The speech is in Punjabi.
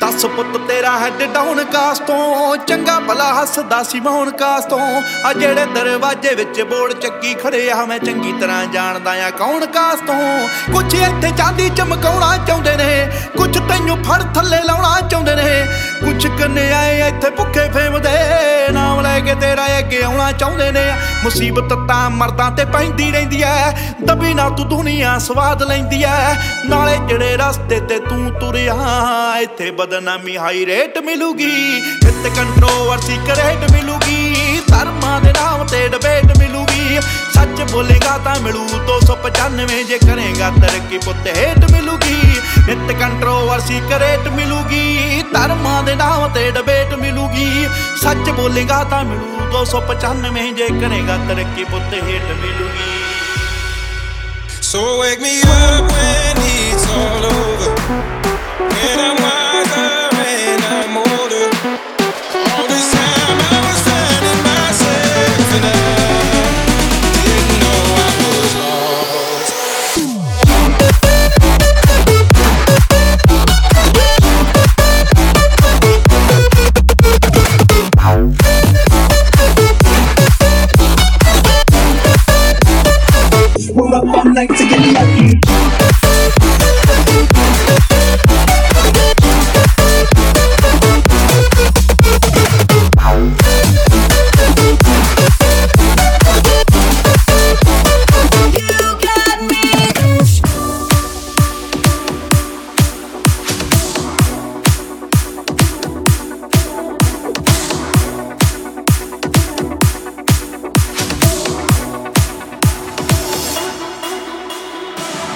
ਦੱਸ ਪੁੱਤ ਤੇਰਾ ਹੈਡ ਡਾਊਨ ਕਾਸ ਤੋਂ। ਚੰਗਾ ਭਲਾ ਹੱਸਦਾ ਸੀ ਮੌਨ ਕਾਸ ਤੋਂ। ਆ ਜਿਹੜੇ ਦਰਵਾਜ਼ੇ ਵਿੱਚ ਬੋੜ ਚੱਕੀ ਖੜੇ ਆ, ਮੈਂ ਚੰਗੀ ਤਰ੍ਹਾਂ ਜਾਣਦਾ ਆ ਕੌਣ ਕਾਸ ਤੋਂ। ਕੁਛ ਇੱਥੇ ਚਾਂਦੀ ਚਮਕਾਉਣਾ ਚਾਹੁੰਦੇ ਨੇ, ਕੁਛ ਤੈਨੂੰ ਫੜ ਥੱਲੇ ਲਾਉਣਾ ਚਾਹੁੰਦੇ ਨੇ। ਕੁਛ ਕੰਨਿਆਏ ਇੱਥੇ ਭੁੱਖੇ ਫੇਮਦੇ, ਨਾਮ ਕੇ ਤੇਰਾ ਅੱਗੇ ਆਉਣਾ ਚਾਹੁੰਦੇ ਨੇ। ਮੁਸੀਬਤ ਤਾਂ ਮਰਦਾਂ ਤੇ ਪੈਂਦੀ ਰਹਿੰਦੀ ਐ। ਦਬੀ ਨਾ ਤੂੰ ਦੁਨੀਆ, ਸਵਾਦ ਲੈਂਦੀ ਐ। ਨਾਲੇ ਜਿਹੜੇ ਰਸਤੇ ਤੇ ਤੂੰ ਤੁਰਿਆ, ਇੱਥੇ ਬਦਨਾਮੀ ਹਾਈ ਰੇਟ ਮਿਲੂਗੀ। ਇੱਥੇ ਕੰਟਰੋਵਰਸੀ ਕਰੇਟ ਮਿਲੂਗੀ। ਧਰਮਾਂ ਦੇ ਨਾਮ ਤੇ ਡਿਬੇਟ ਮਿਲੂਗੀ। ਸੱਚ ਬੋਲੇਗਾ ਤਾਂ ਮਿਲੂ 295 ਜੇ ਕਰੇਗਾ ਤਰੱਕੀ ਪੁੱਤ ਹੇਟ ਮਿਲੂਗੀ। ਨਿਤ ਕੰਟਰੋਵਰਸੀ ਕਰੇਟ ਮਿਲੂਗੀ, ਧਰਮਾਂ ਦੇ ਨਾਮ ਤੇ ਡਿਬੇਟ ਮਿਲੂਗੀ। ਸੱਚ ਬੋਲੇਗਾ ਤਾਂ ਮਿਲੂ 295 ਜੇ ਕਰੇਗਾ ਤਰੱਕੀ ਪੁੱਤ ਹੇਟ ਮਿਲੂਗੀ। So wake me up. like to get lucky.